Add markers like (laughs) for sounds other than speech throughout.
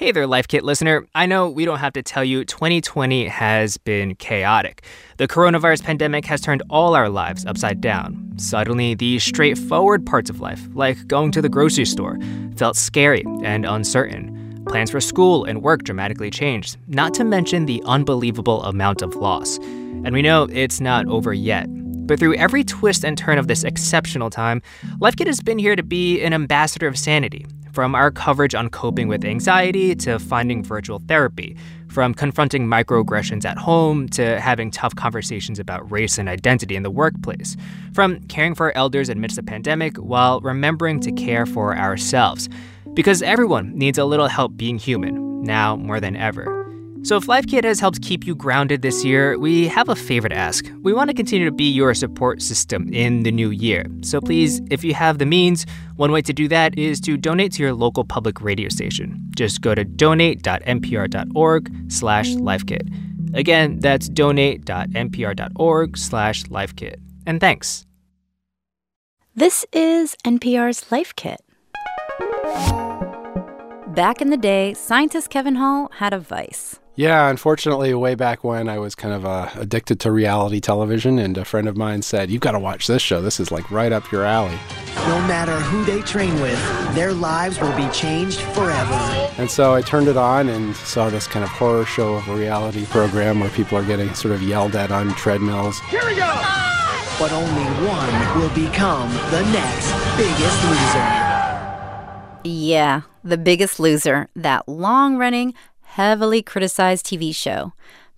Hey there, Life Kit listener. I know we don't have to tell you 2020 has been chaotic. The coronavirus pandemic has turned all our lives upside down. Suddenly, the straightforward parts of life, like going to the grocery store, felt scary and uncertain. Plans for school and work dramatically changed, not to mention the unbelievable amount of loss. And we know it's not over yet. But through every twist and turn of this exceptional time, Life Kit has been here to be an ambassador of sanity, from our coverage on coping with anxiety to finding virtual therapy, from confronting microaggressions at home to having tough conversations about race and identity in the workplace, from caring for our elders amidst the pandemic while remembering to care for ourselves. Because everyone needs a little help being human, now more than ever. So, if Life Kit has helped keep you grounded this year, we have a favor to ask. We want to continue to be your support system in the new year. So, please, if you have the means, one way to do that is to donate to your local public radio station. Just go to donate.npr.org/slash lifekit. Again, that's donate.npr.org/slash lifekit. And thanks. This is NPR's Life Kit. Back in the day, scientist Kevin Hall had a vice. Yeah, unfortunately, way back when I was kind of uh, addicted to reality television, and a friend of mine said, You've got to watch this show. This is like right up your alley. No matter who they train with, their lives will be changed forever. And so I turned it on and saw this kind of horror show of a reality program where people are getting sort of yelled at on treadmills. Here we go! But only one will become the next biggest loser. Yeah, The Biggest Loser, that long running, heavily criticized TV show.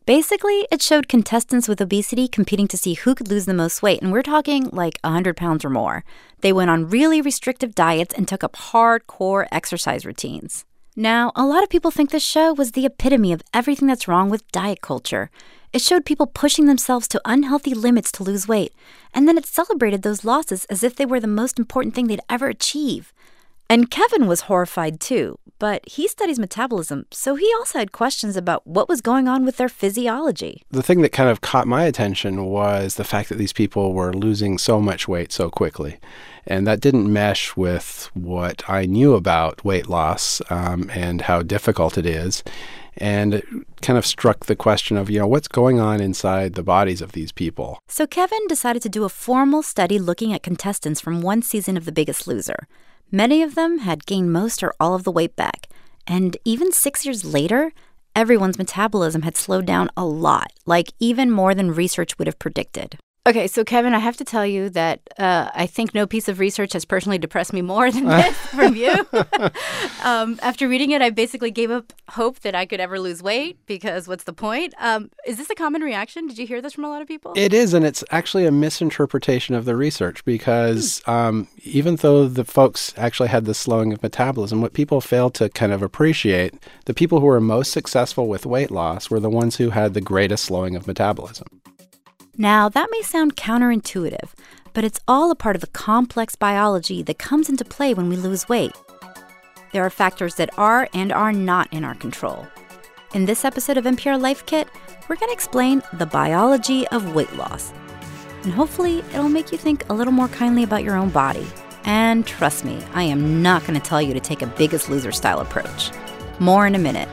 Basically, it showed contestants with obesity competing to see who could lose the most weight, and we're talking like 100 pounds or more. They went on really restrictive diets and took up hardcore exercise routines. Now, a lot of people think this show was the epitome of everything that's wrong with diet culture. It showed people pushing themselves to unhealthy limits to lose weight, and then it celebrated those losses as if they were the most important thing they'd ever achieve. And Kevin was horrified too, but he studies metabolism, so he also had questions about what was going on with their physiology. The thing that kind of caught my attention was the fact that these people were losing so much weight so quickly. And that didn't mesh with what I knew about weight loss um, and how difficult it is. And it kind of struck the question of, you know, what's going on inside the bodies of these people? So Kevin decided to do a formal study looking at contestants from one season of The Biggest Loser. Many of them had gained most or all of the weight back. And even six years later, everyone's metabolism had slowed down a lot, like even more than research would have predicted. Okay, so Kevin, I have to tell you that uh, I think no piece of research has personally depressed me more (laughs) than (laughs) this from you. (laughs) um, after reading it, I basically gave up hope that I could ever lose weight because what's the point? Um, is this a common reaction? Did you hear this from a lot of people? It is, and it's actually a misinterpretation of the research because hmm. um, even though the folks actually had the slowing of metabolism, what people fail to kind of appreciate, the people who were most successful with weight loss were the ones who had the greatest slowing of metabolism. Now, that may sound counterintuitive, but it's all a part of the complex biology that comes into play when we lose weight. There are factors that are and are not in our control. In this episode of NPR Life Kit, we're going to explain the biology of weight loss. And hopefully, it'll make you think a little more kindly about your own body. And trust me, I am not going to tell you to take a biggest loser style approach. More in a minute.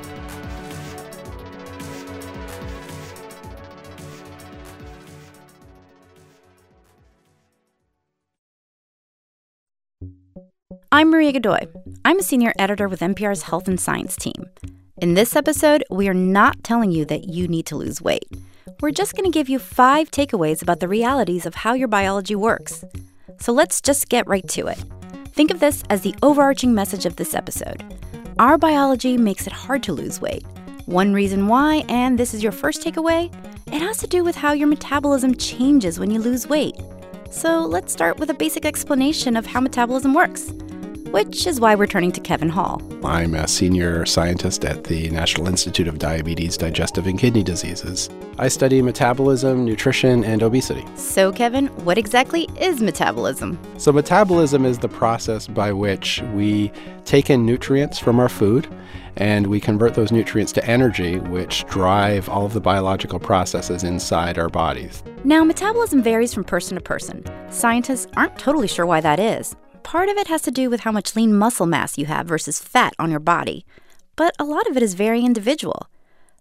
I'm Maria Godoy. I'm a senior editor with NPR's Health and Science team. In this episode, we are not telling you that you need to lose weight. We're just going to give you five takeaways about the realities of how your biology works. So let's just get right to it. Think of this as the overarching message of this episode. Our biology makes it hard to lose weight. One reason why, and this is your first takeaway, it has to do with how your metabolism changes when you lose weight. So let's start with a basic explanation of how metabolism works which is why we're turning to Kevin Hall. I'm a senior scientist at the National Institute of Diabetes, Digestive, and Kidney Diseases. I study metabolism, nutrition, and obesity. So, Kevin, what exactly is metabolism? So, metabolism is the process by which we take in nutrients from our food and we convert those nutrients to energy, which drive all of the biological processes inside our bodies. Now, metabolism varies from person to person. Scientists aren't totally sure why that is. Part of it has to do with how much lean muscle mass you have versus fat on your body. but a lot of it is very individual.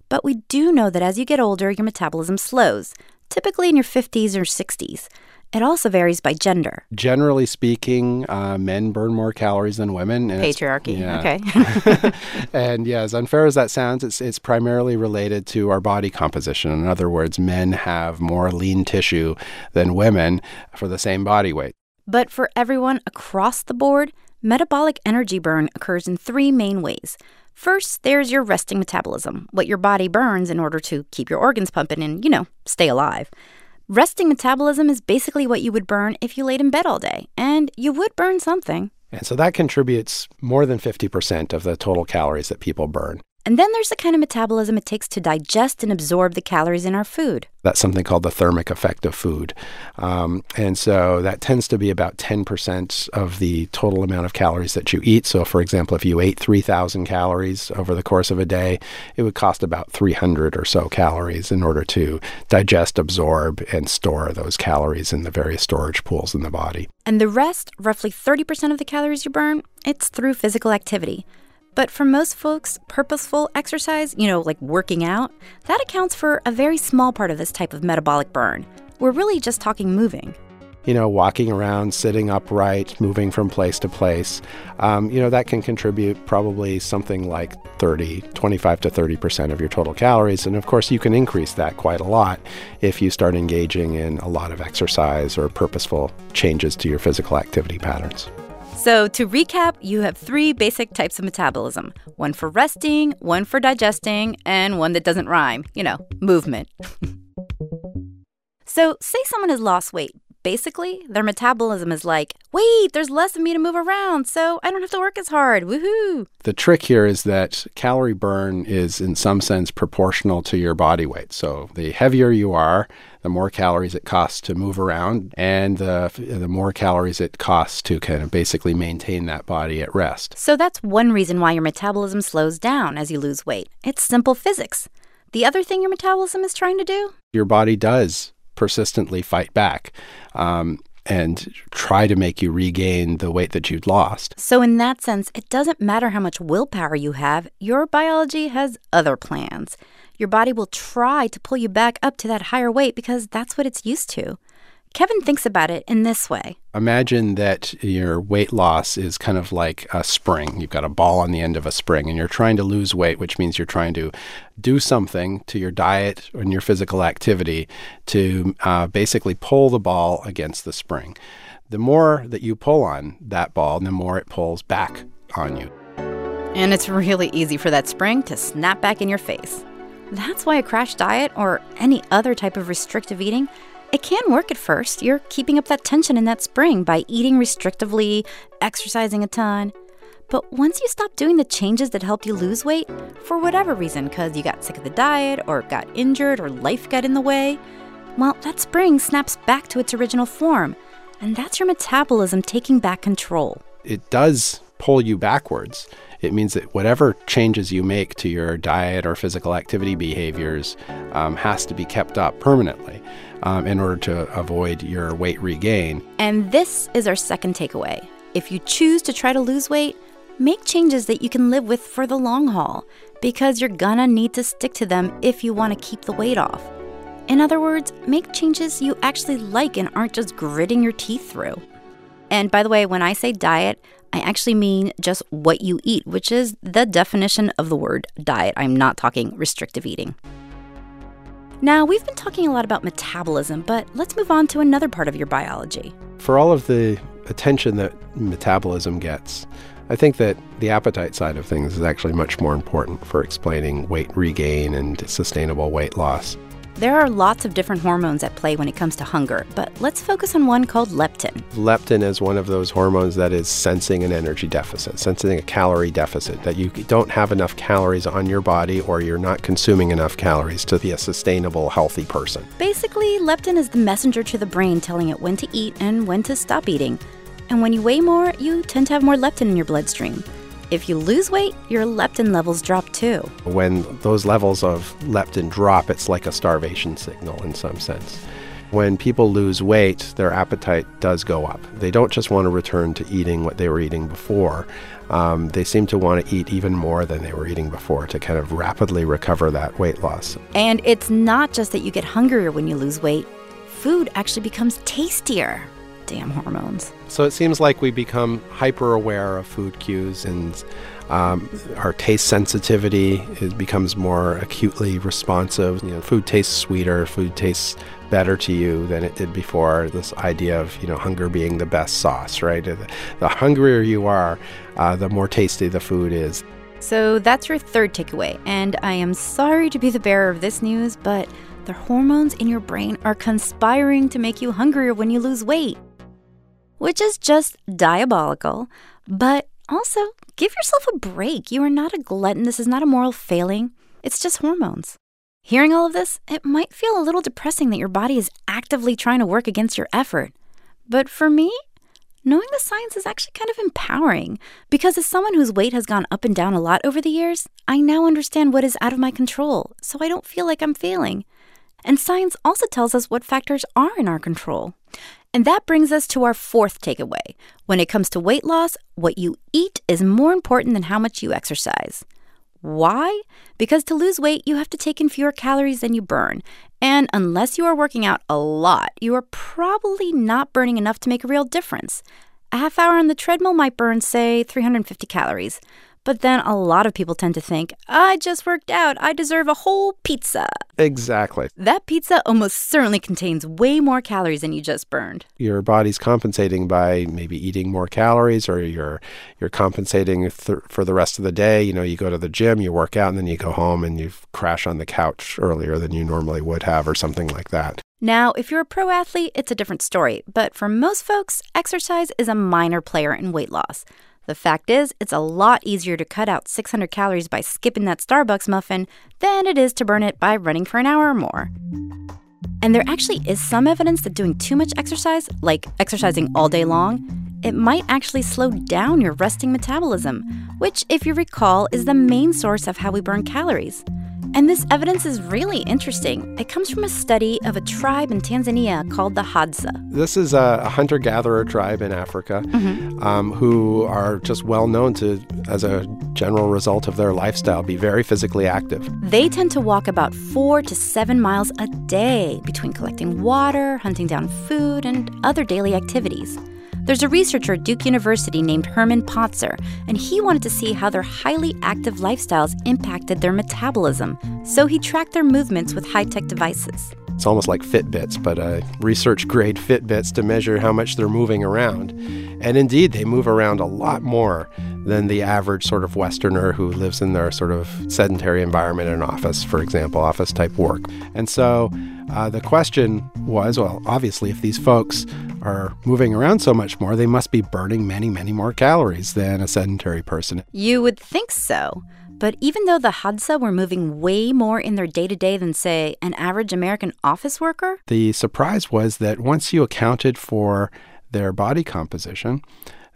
But we do know that as you get older, your metabolism slows, typically in your 50s or 60s. It also varies by gender. Generally speaking, uh, men burn more calories than women. and Patriarchy. yeah. Okay. (laughs) (laughs) and yeah, as unfair as that sounds, it's, it's primarily related to our body composition. In other words, men have more lean tissue than women for the same body weight. But for everyone across the board, metabolic energy burn occurs in three main ways. First, there's your resting metabolism, what your body burns in order to keep your organs pumping and, you know, stay alive. Resting metabolism is basically what you would burn if you laid in bed all day, and you would burn something. And so that contributes more than 50% of the total calories that people burn. And then there's the kind of metabolism it takes to digest and absorb the calories in our food. That's something called the thermic effect of food. Um, and so that tends to be about 10% of the total amount of calories that you eat. So, for example, if you ate 3,000 calories over the course of a day, it would cost about 300 or so calories in order to digest, absorb, and store those calories in the various storage pools in the body. And the rest, roughly 30% of the calories you burn, it's through physical activity. But for most folks, purposeful exercise, you know, like working out, that accounts for a very small part of this type of metabolic burn. We're really just talking moving you know, walking around, sitting upright, moving from place to place, um, you know, that can contribute probably something like 30, 25 to 30% of your total calories. And of course, you can increase that quite a lot if you start engaging in a lot of exercise or purposeful changes to your physical activity patterns. So, to recap, you have three basic types of metabolism one for resting, one for digesting, and one that doesn't rhyme you know, movement. (laughs) so, say someone has lost weight. Basically, their metabolism is like, wait, there's less of me to move around, so I don't have to work as hard. Woohoo! The trick here is that calorie burn is, in some sense, proportional to your body weight. So, the heavier you are, the more calories it costs to move around, and the, the more calories it costs to kind of basically maintain that body at rest. So that's one reason why your metabolism slows down as you lose weight. It's simple physics. The other thing your metabolism is trying to do? Your body does persistently fight back. Um, and try to make you regain the weight that you'd lost. So, in that sense, it doesn't matter how much willpower you have, your biology has other plans your body will try to pull you back up to that higher weight because that's what it's used to. Kevin thinks about it in this way. Imagine that your weight loss is kind of like a spring. You've got a ball on the end of a spring, and you're trying to lose weight, which means you're trying to do something to your diet and your physical activity to uh, basically pull the ball against the spring. The more that you pull on that ball, the more it pulls back on you. And it's really easy for that spring to snap back in your face. That's why a crash diet or any other type of restrictive eating, it can work at first. You're keeping up that tension in that spring by eating restrictively, exercising a ton. But once you stop doing the changes that helped you lose weight, for whatever reason, because you got sick of the diet, or got injured, or life got in the way, well, that spring snaps back to its original form. And that's your metabolism taking back control. It does pull you backwards it means that whatever changes you make to your diet or physical activity behaviors um, has to be kept up permanently um, in order to avoid your weight regain. And this is our second takeaway. If you choose to try to lose weight, make changes that you can live with for the long haul because you're gonna need to stick to them if you wanna keep the weight off. In other words, make changes you actually like and aren't just gritting your teeth through. And by the way, when I say diet, I actually mean just what you eat, which is the definition of the word diet. I'm not talking restrictive eating. Now, we've been talking a lot about metabolism, but let's move on to another part of your biology. For all of the attention that metabolism gets, I think that the appetite side of things is actually much more important for explaining weight regain and sustainable weight loss. There are lots of different hormones at play when it comes to hunger, but let's focus on one called leptin. Leptin is one of those hormones that is sensing an energy deficit, sensing a calorie deficit, that you don't have enough calories on your body or you're not consuming enough calories to be a sustainable, healthy person. Basically, leptin is the messenger to the brain telling it when to eat and when to stop eating. And when you weigh more, you tend to have more leptin in your bloodstream. If you lose weight, your leptin levels drop too. When those levels of leptin drop, it's like a starvation signal in some sense. When people lose weight, their appetite does go up. They don't just want to return to eating what they were eating before. Um, they seem to want to eat even more than they were eating before to kind of rapidly recover that weight loss. And it's not just that you get hungrier when you lose weight, food actually becomes tastier. Damn hormones. So it seems like we become hyper aware of food cues and um, our taste sensitivity it becomes more acutely responsive. You know, food tastes sweeter, food tastes better to you than it did before. This idea of you know hunger being the best sauce, right? The hungrier you are, uh, the more tasty the food is. So that's your third takeaway, and I am sorry to be the bearer of this news, but the hormones in your brain are conspiring to make you hungrier when you lose weight, which is just diabolical. But also, give yourself a break. You are not a glutton. This is not a moral failing. It's just hormones. Hearing all of this, it might feel a little depressing that your body is actively trying to work against your effort. But for me, knowing the science is actually kind of empowering because as someone whose weight has gone up and down a lot over the years, I now understand what is out of my control, so I don't feel like I'm failing. And science also tells us what factors are in our control. And that brings us to our fourth takeaway. When it comes to weight loss, what you eat is more important than how much you exercise. Why? Because to lose weight, you have to take in fewer calories than you burn. And unless you are working out a lot, you are probably not burning enough to make a real difference. A half hour on the treadmill might burn, say, 350 calories. But then a lot of people tend to think, I just worked out, I deserve a whole pizza. Exactly. That pizza almost certainly contains way more calories than you just burned. Your body's compensating by maybe eating more calories or you're you're compensating th- for the rest of the day. You know, you go to the gym, you work out and then you go home and you crash on the couch earlier than you normally would have or something like that. Now, if you're a pro athlete, it's a different story, but for most folks, exercise is a minor player in weight loss. The fact is, it's a lot easier to cut out 600 calories by skipping that Starbucks muffin than it is to burn it by running for an hour or more. And there actually is some evidence that doing too much exercise, like exercising all day long, it might actually slow down your resting metabolism, which, if you recall, is the main source of how we burn calories. And this evidence is really interesting. It comes from a study of a tribe in Tanzania called the Hadza. This is a hunter gatherer tribe in Africa mm-hmm. um, who are just well known to, as a general result of their lifestyle, be very physically active. They tend to walk about four to seven miles a day between collecting water, hunting down food, and other daily activities. There's a researcher at Duke University named Herman Pontzer, and he wanted to see how their highly active lifestyles impacted their metabolism. So he tracked their movements with high tech devices. It's almost like Fitbits, but uh, research grade Fitbits to measure how much they're moving around. And indeed, they move around a lot more than the average sort of Westerner who lives in their sort of sedentary environment in office, for example, office type work. And so uh, the question was well, obviously, if these folks are moving around so much more, they must be burning many, many more calories than a sedentary person. You would think so. But even though the Hadza were moving way more in their day to day than, say, an average American office worker, the surprise was that once you accounted for their body composition,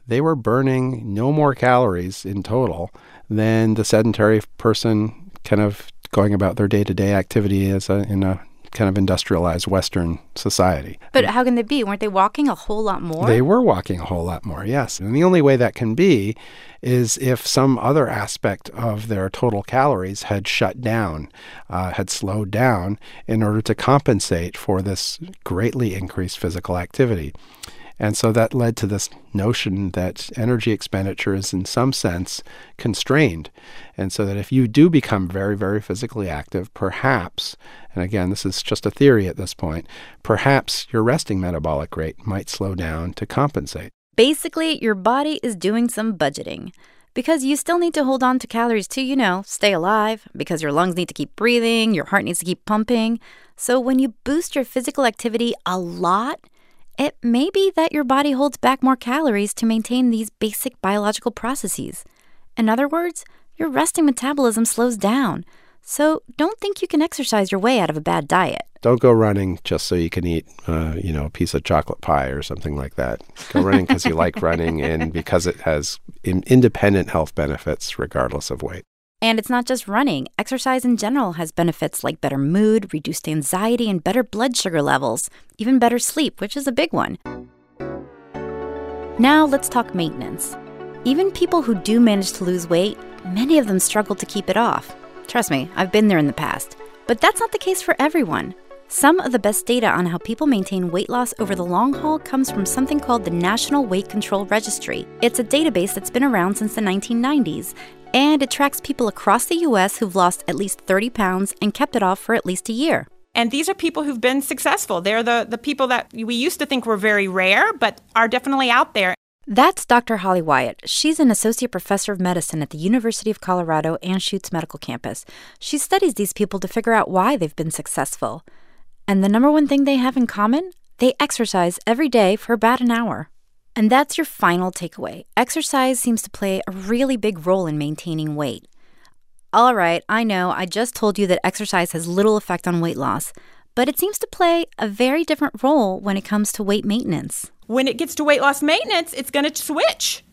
they were burning no more calories in total than the sedentary person kind of going about their day to day activity as a, in a kind of industrialized Western society. But how can they be? Weren't they walking a whole lot more? They were walking a whole lot more, yes. And the only way that can be is if some other aspect of their total calories had shut down, uh, had slowed down in order to compensate for this greatly increased physical activity. And so that led to this notion that energy expenditure is, in some sense, constrained. And so that if you do become very, very physically active, perhaps, and again, this is just a theory at this point, perhaps your resting metabolic rate might slow down to compensate. Basically, your body is doing some budgeting because you still need to hold on to calories to, you know, stay alive, because your lungs need to keep breathing, your heart needs to keep pumping. So when you boost your physical activity a lot, it may be that your body holds back more calories to maintain these basic biological processes. In other words, your resting metabolism slows down. So don't think you can exercise your way out of a bad diet. Don't go running just so you can eat, uh, you know, a piece of chocolate pie or something like that. Go running because you like running and because it has in- independent health benefits regardless of weight. And it's not just running. Exercise in general has benefits like better mood, reduced anxiety, and better blood sugar levels, even better sleep, which is a big one. Now let's talk maintenance. Even people who do manage to lose weight, many of them struggle to keep it off. Trust me, I've been there in the past. But that's not the case for everyone. Some of the best data on how people maintain weight loss over the long haul comes from something called the National Weight Control Registry. It's a database that's been around since the 1990s, and it tracks people across the US who've lost at least 30 pounds and kept it off for at least a year. And these are people who've been successful. They're the, the people that we used to think were very rare, but are definitely out there. That's Dr. Holly Wyatt. She's an associate professor of medicine at the University of Colorado Anschutz Medical Campus. She studies these people to figure out why they've been successful. And the number one thing they have in common? They exercise every day for about an hour. And that's your final takeaway. Exercise seems to play a really big role in maintaining weight. All right, I know I just told you that exercise has little effect on weight loss, but it seems to play a very different role when it comes to weight maintenance. When it gets to weight loss maintenance, it's going to switch.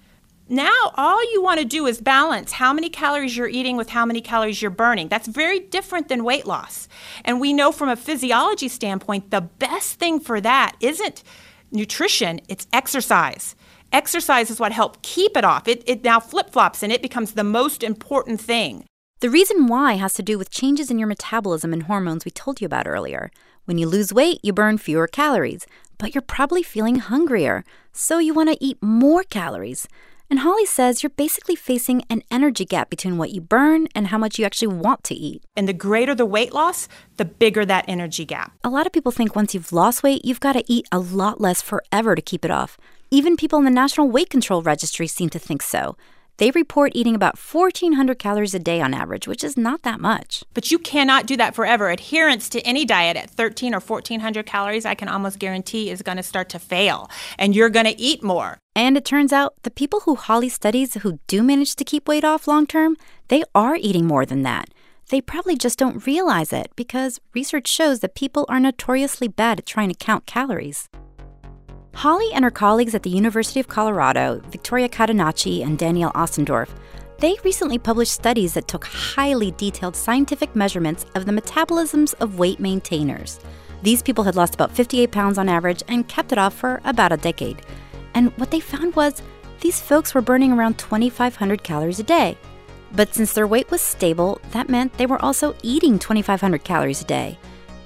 Now, all you want to do is balance how many calories you're eating with how many calories you're burning. That's very different than weight loss. And we know from a physiology standpoint, the best thing for that isn't nutrition, it's exercise. Exercise is what helps keep it off. It, it now flip flops and it becomes the most important thing. The reason why has to do with changes in your metabolism and hormones we told you about earlier. When you lose weight, you burn fewer calories, but you're probably feeling hungrier, so you want to eat more calories. And Holly says you're basically facing an energy gap between what you burn and how much you actually want to eat. And the greater the weight loss, the bigger that energy gap. A lot of people think once you've lost weight, you've got to eat a lot less forever to keep it off. Even people in the National Weight Control Registry seem to think so. They report eating about 1,400 calories a day on average, which is not that much. But you cannot do that forever. Adherence to any diet at 13 or 1,400 calories, I can almost guarantee, is going to start to fail. And you're going to eat more. And it turns out the people who Holly studies who do manage to keep weight off long term, they are eating more than that. They probably just don't realize it because research shows that people are notoriously bad at trying to count calories. Holly and her colleagues at the University of Colorado, Victoria Catenacci and Danielle Ostendorf, they recently published studies that took highly detailed scientific measurements of the metabolisms of weight maintainers. These people had lost about 58 pounds on average and kept it off for about a decade. And what they found was these folks were burning around 2,500 calories a day. But since their weight was stable, that meant they were also eating 2,500 calories a day.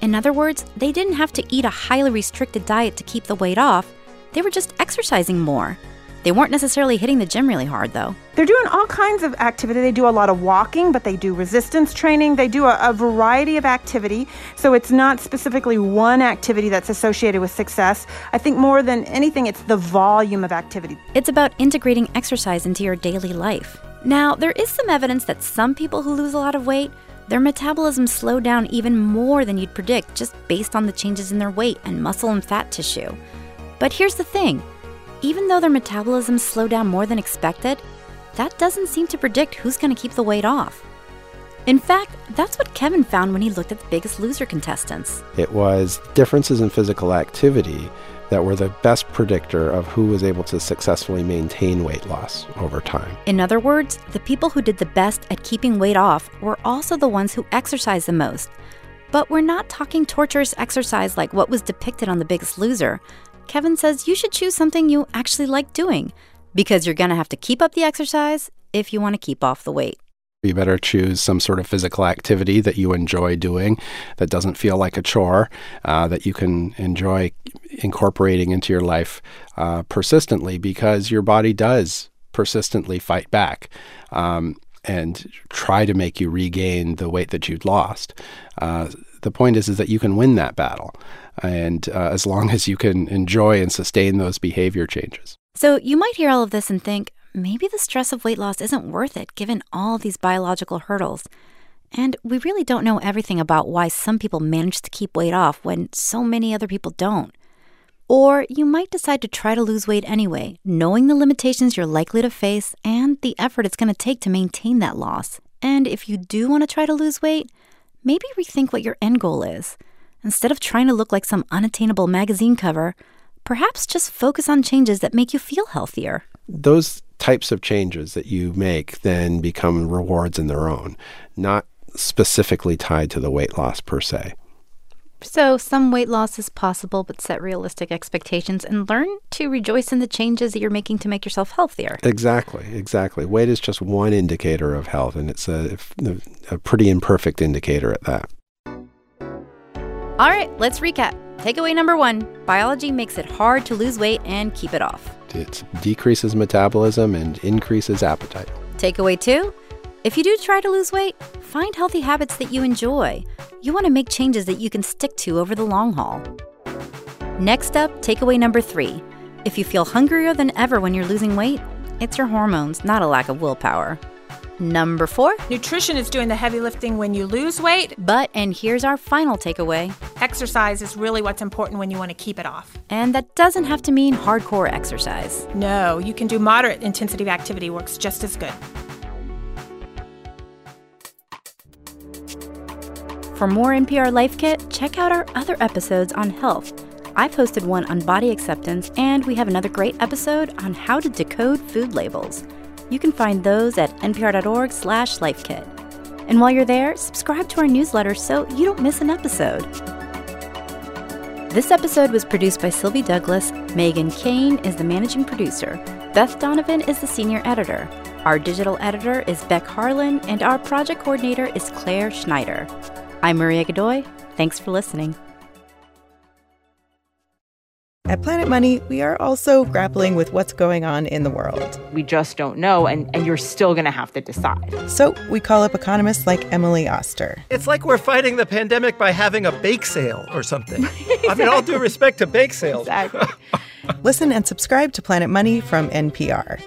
In other words, they didn't have to eat a highly restricted diet to keep the weight off, they were just exercising more. They weren't necessarily hitting the gym really hard, though. They're doing all kinds of activity. They do a lot of walking, but they do resistance training. They do a, a, variety of activity. So it's not specifically one activity that's associated with success. I think more than anything, it's the volume of activity. It's about integrating exercise into your daily life. Now, there is some evidence that some people who lose a lot of weight, their metabolism slow down even more than you'd predict just based on the changes in their weight and muscle and fat tissue. But here's the thing even though their metabolism slowed down more than expected, that doesn't seem to predict who's going to keep the weight off. In fact, that's what Kevin found when he looked at the biggest loser contestants. It was differences in physical activity that were the best predictor of who was able to successfully maintain weight loss over time. In other words, the people who did the best at keeping weight off were also the ones who exercised the most. But we're not talking torturous exercise like what was depicted on The Biggest Loser. Kevin says you should choose something you actually like doing because you're going to have to keep up the exercise if you want to keep off the weight. You better choose some sort of physical activity that you enjoy doing, that doesn't feel like a chore, uh, that you can enjoy incorporating into your life uh, persistently because your body does persistently fight back. Um, and try to make you regain the weight that you'd lost. Uh, the point is, is that you can win that battle and uh, as long as you can enjoy and sustain those behavior changes. So you might hear all of this and think, maybe the stress of weight loss isn't worth it given all these biological hurdles. And we really don't know everything about why some people manage to keep weight off when so many other people don't. Or you might decide to try to lose weight anyway, knowing the limitations you're likely to face and the effort it's going to take to maintain that loss. And if you do want to try to lose weight, maybe rethink what your end goal is. Instead of trying to look like some unattainable magazine cover, perhaps just focus on changes that make you feel healthier. Those types of changes that you make then become rewards in their own, not specifically tied to the weight loss per se. So, some weight loss is possible, but set realistic expectations and learn to rejoice in the changes that you're making to make yourself healthier. Exactly, exactly. Weight is just one indicator of health, and it's a, a pretty imperfect indicator at that. All right, let's recap. Takeaway number one biology makes it hard to lose weight and keep it off. It decreases metabolism and increases appetite. Takeaway two if you do try to lose weight, find healthy habits that you enjoy. You want to make changes that you can stick to over the long haul. Next up, takeaway number three. If you feel hungrier than ever when you're losing weight, it's your hormones, not a lack of willpower. Number four, Nutrition is doing the heavy lifting when you lose weight. but, and here's our final takeaway, Exercise is really what's important when you want to keep it off. and that doesn't have to mean hardcore exercise. No, you can do moderate intensity of activity works just as good. For more NPR Life Kit, check out our other episodes on health. I've hosted one on body acceptance, and we have another great episode on how to decode food labels. You can find those at npr.org/slash lifekit. And while you're there, subscribe to our newsletter so you don't miss an episode. This episode was produced by Sylvie Douglis. Megan Kane is the managing producer. Beth Donovan is the senior editor. Our digital editor is Beck Harlan, and our project coordinator is Claire Schneider. I'm Maria Godoy. Thanks for listening. At Planet Money, we are also grappling with what's going on in the world. We just don't know, and, and you're still going to have to decide. So we call up economists like Emily Oster. It's like we're fighting the pandemic by having a bake sale or something. I mean, all due (laughs) respect to bake sales. Exactly. (laughs) Listen and subscribe to Planet Money from NPR.